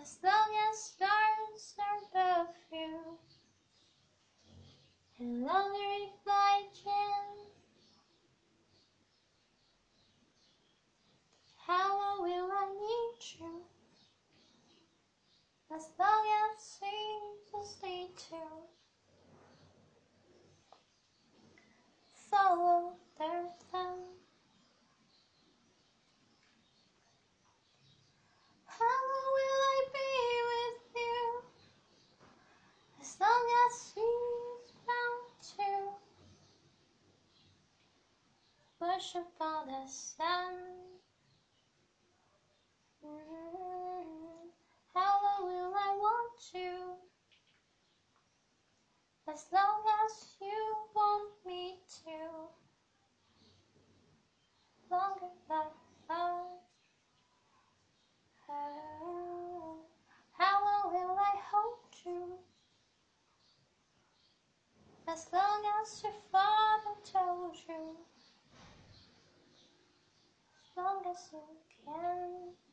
As long as stars are above you, and longer if I can. How long will I need you? As long as seasons need to follow their thumb. How long will I be with you? As long as she's bound to worship on the sun. Mm, How long will I want you? As long as you want me to. Longer than us. How long will I hold you? As long as your father you can.